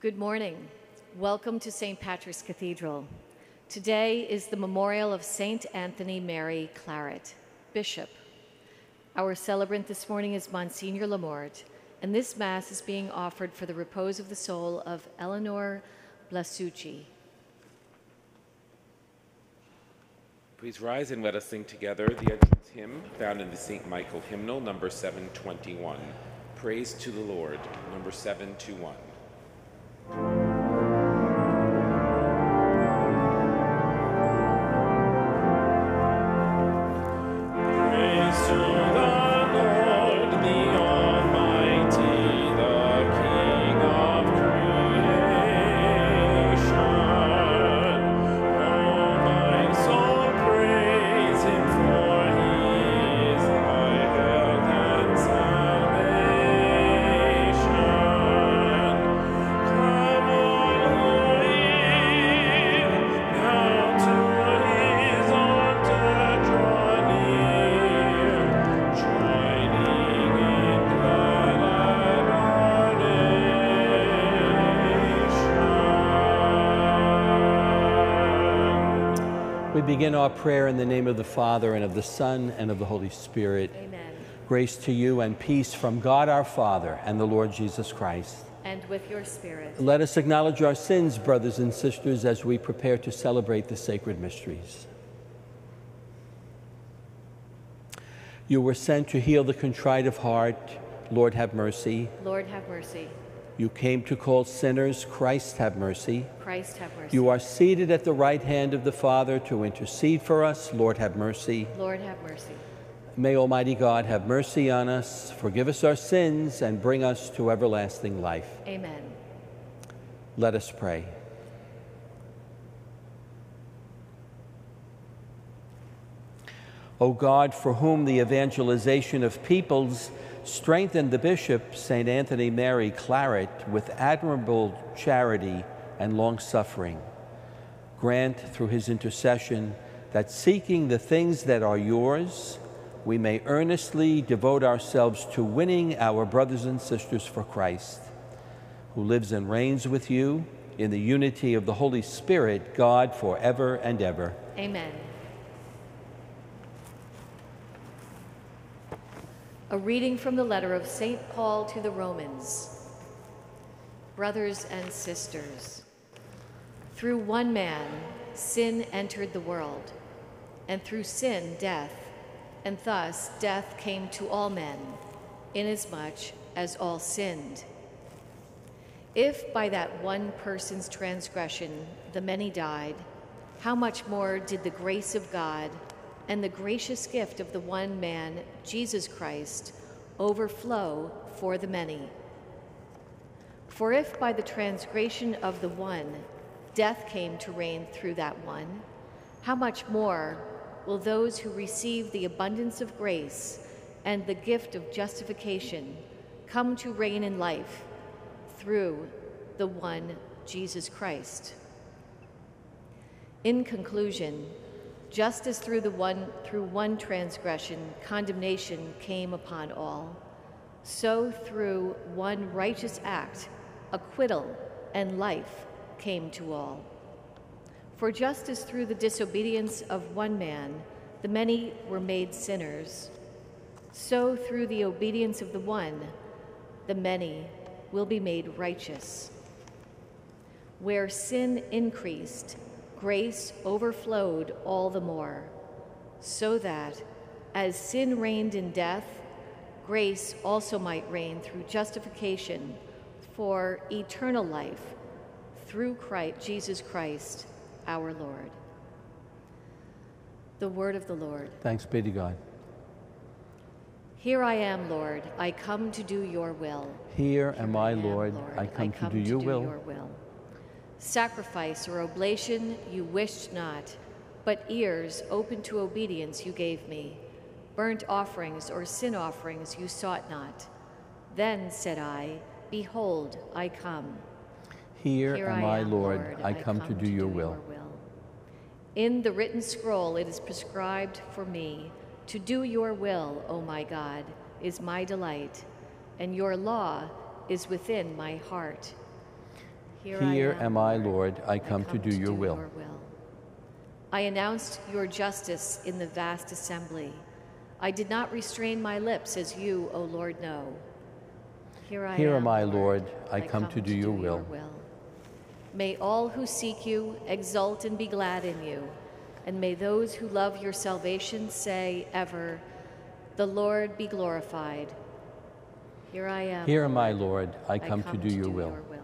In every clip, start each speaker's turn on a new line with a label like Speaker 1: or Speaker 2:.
Speaker 1: Good morning. Welcome to St. Patrick's Cathedral. Today is the memorial of St. Anthony Mary Claret, Bishop. Our celebrant this morning is Monsignor LaMorte, and this Mass is being offered for the repose of the soul of Eleanor Blasucci.
Speaker 2: Please rise and let us sing together the entrance hymn found in the St. Michael hymnal, number 721. Praise to the Lord, number 721.
Speaker 3: Praise
Speaker 4: begin our prayer in the name of the Father, and of the Son, and of the Holy Spirit.
Speaker 1: Amen.
Speaker 4: Grace to you and peace from God our Father and the Lord Jesus Christ.
Speaker 1: And with your spirit.
Speaker 4: Let us acknowledge our sins, brothers and sisters, as we prepare to celebrate the sacred mysteries. You were sent to heal the contrite of heart. Lord, have mercy.
Speaker 1: Lord, have mercy.
Speaker 4: You came to call sinners. Christ, have mercy.
Speaker 1: Christ, have mercy.
Speaker 4: You are seated at the right hand of the Father to intercede for us. Lord, have mercy.
Speaker 1: Lord, have mercy.
Speaker 4: May Almighty God have mercy on us, forgive us our sins, and bring us to everlasting life.
Speaker 1: Amen.
Speaker 4: Let us pray. O God, for whom the evangelization of peoples strengthened the bishop, St. Anthony Mary Claret, with admirable charity and long suffering, grant through his intercession that seeking the things that are yours, we may earnestly devote ourselves to winning our brothers and sisters for Christ, who lives and reigns with you in the unity of the Holy Spirit, God, forever and ever.
Speaker 1: Amen. A reading from the letter of St. Paul to the Romans. Brothers and sisters, through one man sin entered the world, and through sin death, and thus death came to all men, inasmuch as all sinned. If by that one person's transgression the many died, how much more did the grace of God and the gracious gift of the one man, Jesus Christ, overflow for the many? For if by the transgression of the one death came to reign through that one, how much more will those who receive the abundance of grace and the gift of justification come to reign in life through the one Jesus Christ? In conclusion, just as through the one through one transgression condemnation came upon all, so through one righteous act acquittal and life came to all. For just as through the disobedience of one man the many were made sinners, so through the obedience of the one the many will be made righteous. Where sin increased, grace overflowed all the more, so that, as sin reigned in death, grace also might reign through justification for eternal life through Christ, Jesus Christ our Lord. The word of the Lord.
Speaker 4: Thanks be to God.
Speaker 1: Here I am, Lord. I come to do your will.
Speaker 4: Here am I,
Speaker 1: I am,
Speaker 4: Lord. I come to do your will.
Speaker 1: your will. Sacrifice or oblation you wished not, but ears open to obedience you gave me. Burnt offerings or sin offerings you sought not. Then said I, Behold, I come.
Speaker 4: Here,
Speaker 1: Here
Speaker 4: am
Speaker 1: I
Speaker 4: I,
Speaker 1: am,
Speaker 4: Lord. I come to do your will.
Speaker 1: In the written scroll it is prescribed for me to do your will, O my God, is my delight, and your law is within my heart.
Speaker 4: Here am I, Lord. I come to do your will.
Speaker 1: I announced your justice in the vast assembly. I did not restrain my lips, as you, O Lord, know. Here I
Speaker 4: Here
Speaker 1: am,
Speaker 4: am I, Lord. I come to do your will.
Speaker 1: May all who seek you exult and be glad in you, and may those who love your salvation say ever, The Lord be glorified. Here I am.
Speaker 4: Here am I, Lord. I
Speaker 1: I
Speaker 4: come to do your will.
Speaker 3: Hallelujah,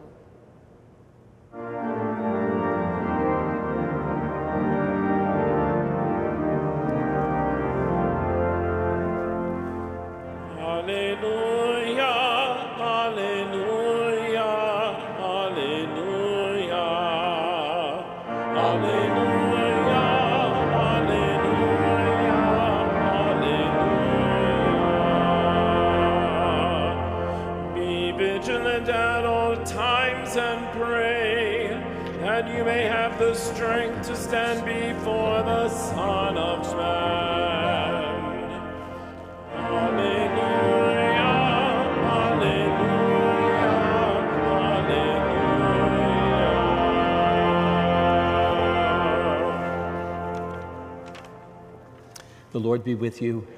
Speaker 4: The Lord be with you.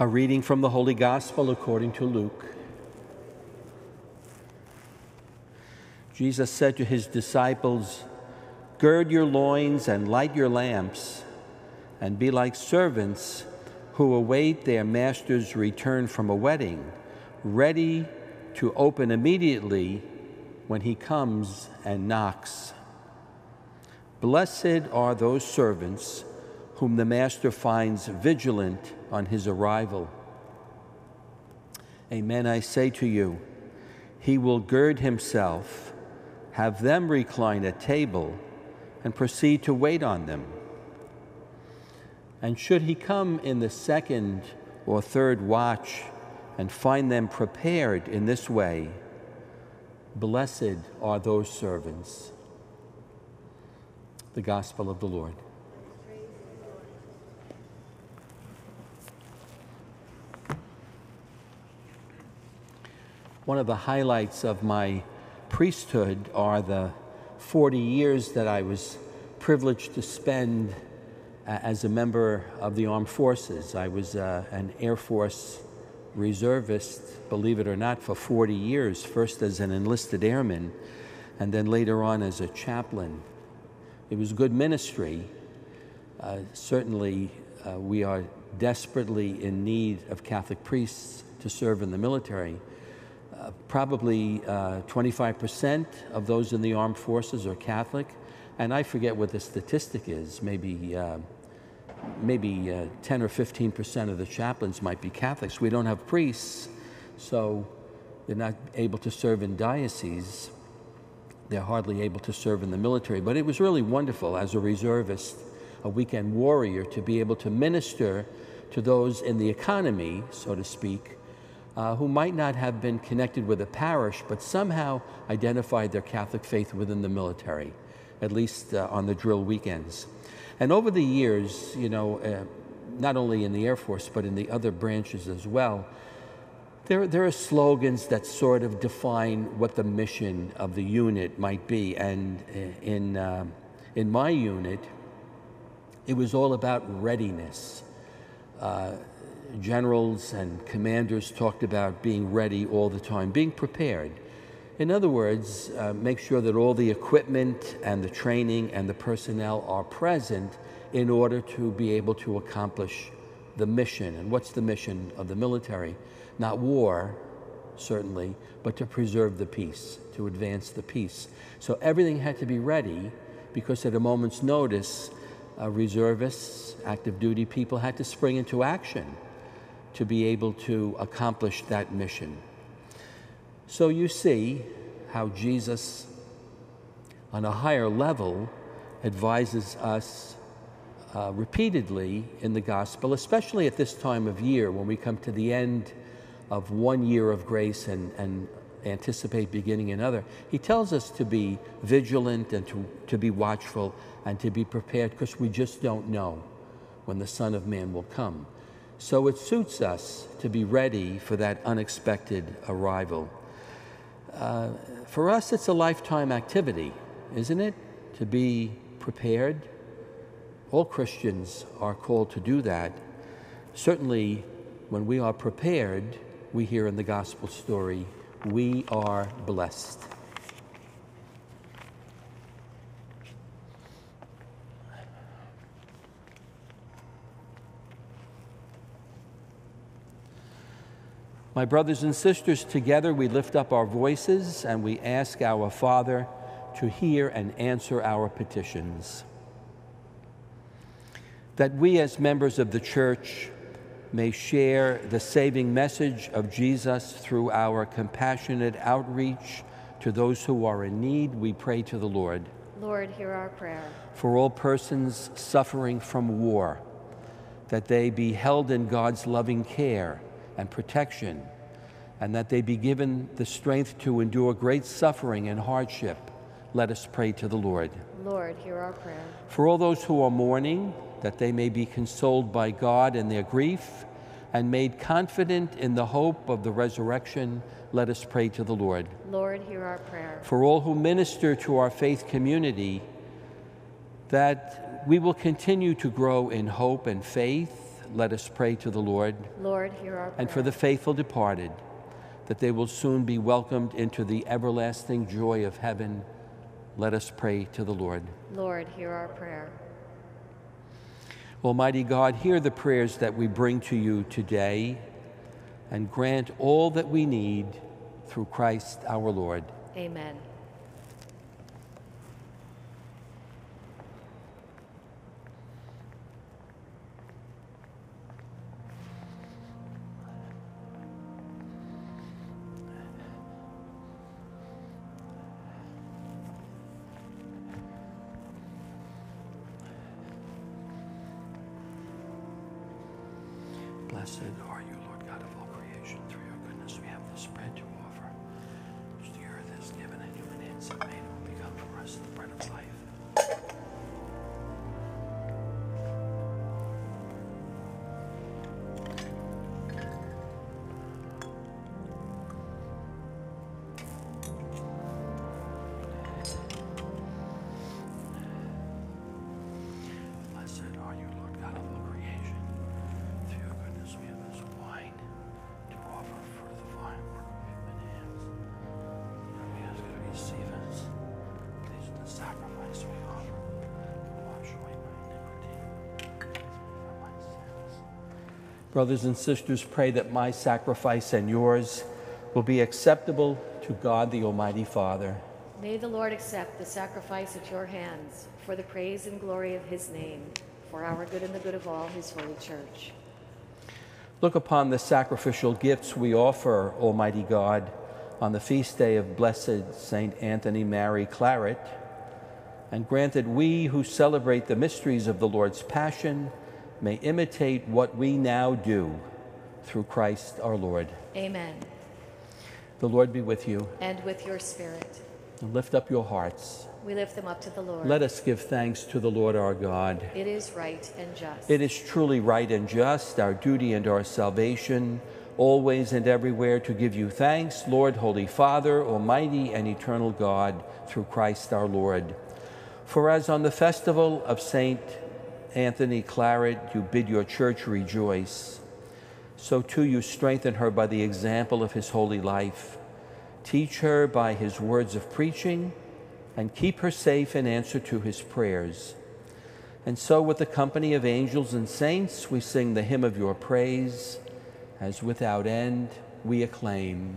Speaker 4: A reading from the Holy Gospel according to Luke. Jesus said to his disciples, Gird your loins and light your lamps, and be like servants who await their master's return from a wedding, ready to open immediately when he comes and knocks. Blessed are those servants whom the master finds vigilant on his arrival. Amen, I say to you, he will gird himself, have them recline at table, and proceed to wait on them. And should he come in the second or third watch and find them prepared in this way, blessed are those servants. The Gospel of the Lord. One of the highlights of my priesthood are the 40 years that I was privileged to spend uh, as a member of the armed forces. I was uh, an Air Force reservist, believe it or not, for 40 years, first as an enlisted airman and then later on as a chaplain. It was good ministry. Uh, certainly, uh, we are desperately in need of Catholic priests to serve in the military. Uh, probably 25% of those in the armed forces are Catholic, and I forget what the statistic is. Maybe, uh, maybe uh, 10 or 15% of the chaplains might be Catholics. We don't have priests, so they're not able to serve in dioceses. They're hardly able to serve in the military. But it was really wonderful as a reservist, a weekend warrior, to be able to minister to those in the economy, so to speak, uh, who might not have been connected with a parish, but somehow identified their Catholic faith within the military, at least uh, on the drill weekends. And over the years, you know, uh, not only in the Air Force, but in the other branches as well, there, there are slogans that sort of define what the mission of the unit might be. And in, uh, in my unit, it was all about readiness. Uh, generals and commanders talked about being ready all the time, being prepared. In other words, uh, make sure that all the equipment and the training and the personnel are present in order to be able to accomplish the mission. And what's the mission of the military? Not war, certainly, but to preserve the peace, to advance the peace. So everything had to be ready because at a moment's notice, uh, reservists, active duty people had to spring into action to be able to accomplish that mission. So you see how Jesus, on a higher level, advises us uh, repeatedly in the gospel, especially at this time of year when we come to the end of one year of grace and, and anticipate beginning another. He tells us to be vigilant and to, to be watchful and to be prepared because we just don't know when the Son of Man will come. So it suits us to be ready for that unexpected arrival. Uh, for us, it's a lifetime activity, isn't it? To be prepared. All Christians are called to do that. Certainly, when we are prepared, we hear in the gospel story, we are blessed. My brothers and sisters, together we lift up our voices and we ask our Father to hear and answer our petitions. That we, as members of the Church, may share the saving message of Jesus through our compassionate outreach to those who are in need, we pray to the Lord.
Speaker 1: Lord, hear our prayer.
Speaker 4: For all persons suffering from war, that they be held in God's loving care and protection, and that they be given the strength to endure great suffering and hardship. Let us pray to the Lord.
Speaker 1: Lord, hear our prayer.
Speaker 4: For all those who are mourning, that they may be consoled by God in their grief and made confident in the hope of the resurrection, let us pray to the Lord.
Speaker 1: Lord, hear our prayer.
Speaker 4: For all who minister to our faith community, that we will continue to grow in hope and faith let us pray to the Lord.
Speaker 1: Lord, hear our prayer.
Speaker 4: And for the faithful departed, that they will soon be welcomed into the everlasting joy of heaven, let us pray to the Lord.
Speaker 1: Lord, hear our prayer.
Speaker 4: Almighty God, hear the prayers that we bring to you today and grant all that we need through Christ our Lord.
Speaker 1: Amen.
Speaker 4: Brothers and sisters, pray that my sacrifice and yours will be acceptable to God the Almighty Father.
Speaker 1: May the Lord accept the sacrifice at your hands for the praise and glory of his name, for our good and the good of all his holy church.
Speaker 4: Look upon the sacrificial gifts we offer, Almighty God, on the feast day of blessed Saint Anthony Mary Claret, and grant that we who celebrate the mysteries of the Lord's Passion may imitate what we now do through Christ our Lord.
Speaker 1: Amen.
Speaker 4: The Lord be with you,
Speaker 1: And with your spirit,
Speaker 4: and lift up your hearts.
Speaker 1: we lift them up to the Lord.
Speaker 4: Let us give thanks to the Lord our God.
Speaker 1: it is right and just.
Speaker 4: It is truly right and just, our duty and our salvation, always and everywhere to give you thanks, Lord, Holy Father, Almighty and eternal God, through Christ our Lord. For as on the festival of Saint Anthony Claret you bid your church rejoice, so too you strengthen her by the example of his holy life. Teach her by his words of preaching, and keep her safe in answer to his prayers. And so, with the company of angels and saints, we sing the hymn of your praise, as without end we acclaim.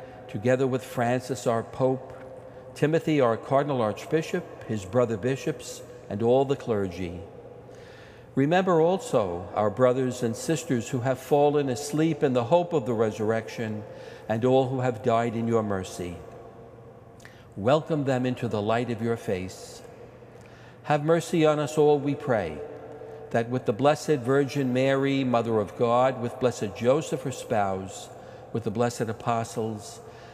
Speaker 4: together with Francis, our Pope, Timothy, our Cardinal Archbishop, his brother bishops, and all the clergy. Remember also our brothers and sisters who have fallen asleep in the hope of the resurrection, and all who have died in your mercy. Welcome them into the light of your face. Have mercy on us all, we pray, that with the Blessed Virgin Mary, Mother of God, with Blessed Joseph, her spouse, with the blessed apostles,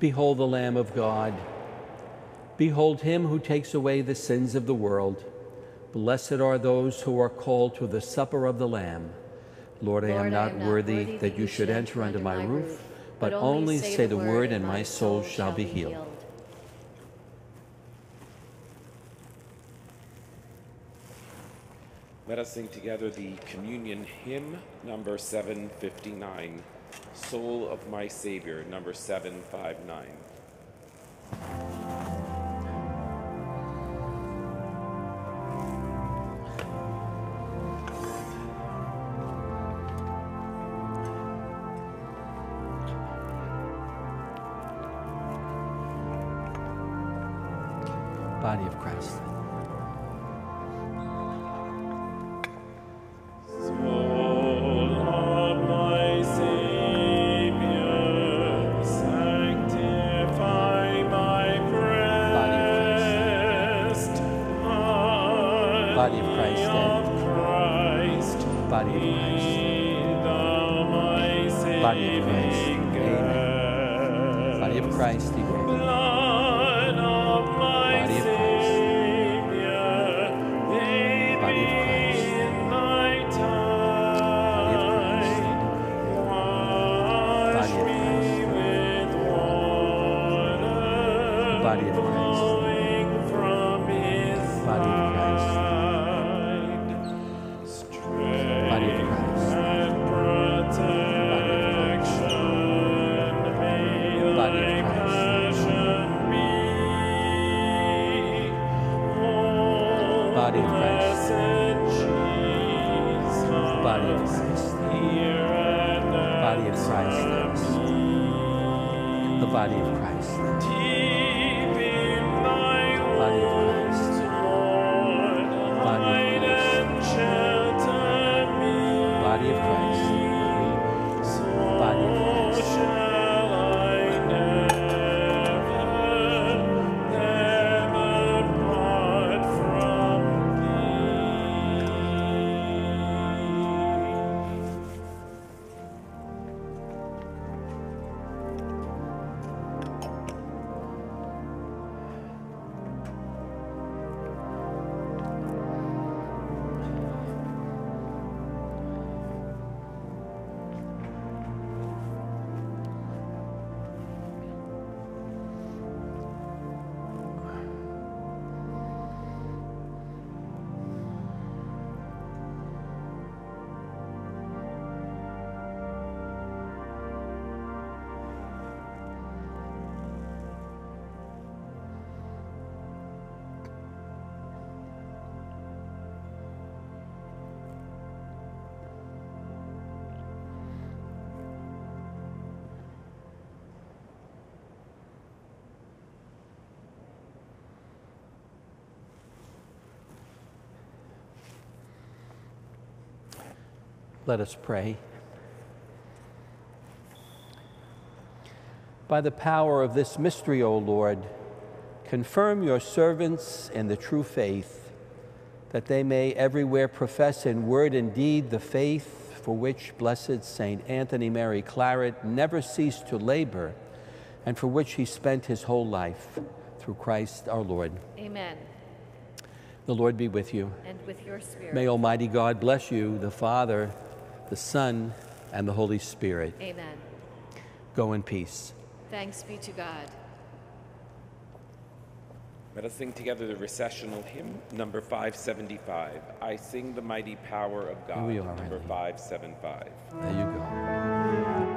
Speaker 4: Behold the Lamb of God. Behold him who takes away the sins of the world. Blessed are those who are called to the supper of the Lamb. Lord, I
Speaker 1: Lord,
Speaker 4: am not worthy that you should enter under my roof, but only say the word, and my soul shall be healed.
Speaker 2: Let us sing together the communion hymn, number 759, Soul of My Savior, number 759.
Speaker 4: Body of Christ,
Speaker 3: of
Speaker 4: Christ, Body of Christ.
Speaker 3: be thou my
Speaker 4: Body of Christ.
Speaker 3: saving
Speaker 4: Body of Christ, Body of Christ. Body of Christ. Body of Christ. The body of Christ. Let us pray. By the power of this mystery, O Lord, confirm your servants in the true faith, that they may everywhere profess in word and deed the faith for which blessed Saint Anthony Mary Claret never ceased to labor, and for which he spent his whole life through Christ our Lord.
Speaker 1: Amen.
Speaker 4: The Lord be with you.
Speaker 1: And with your spirit.
Speaker 4: May Almighty God bless you, the Father, the Son, and the Holy Spirit.
Speaker 1: Amen.
Speaker 4: Go in peace.
Speaker 1: Thanks be to God.
Speaker 2: Let us sing together the recessional hymn, number 575. I sing the mighty power of God,
Speaker 4: we are,
Speaker 2: number 575.
Speaker 4: There you go.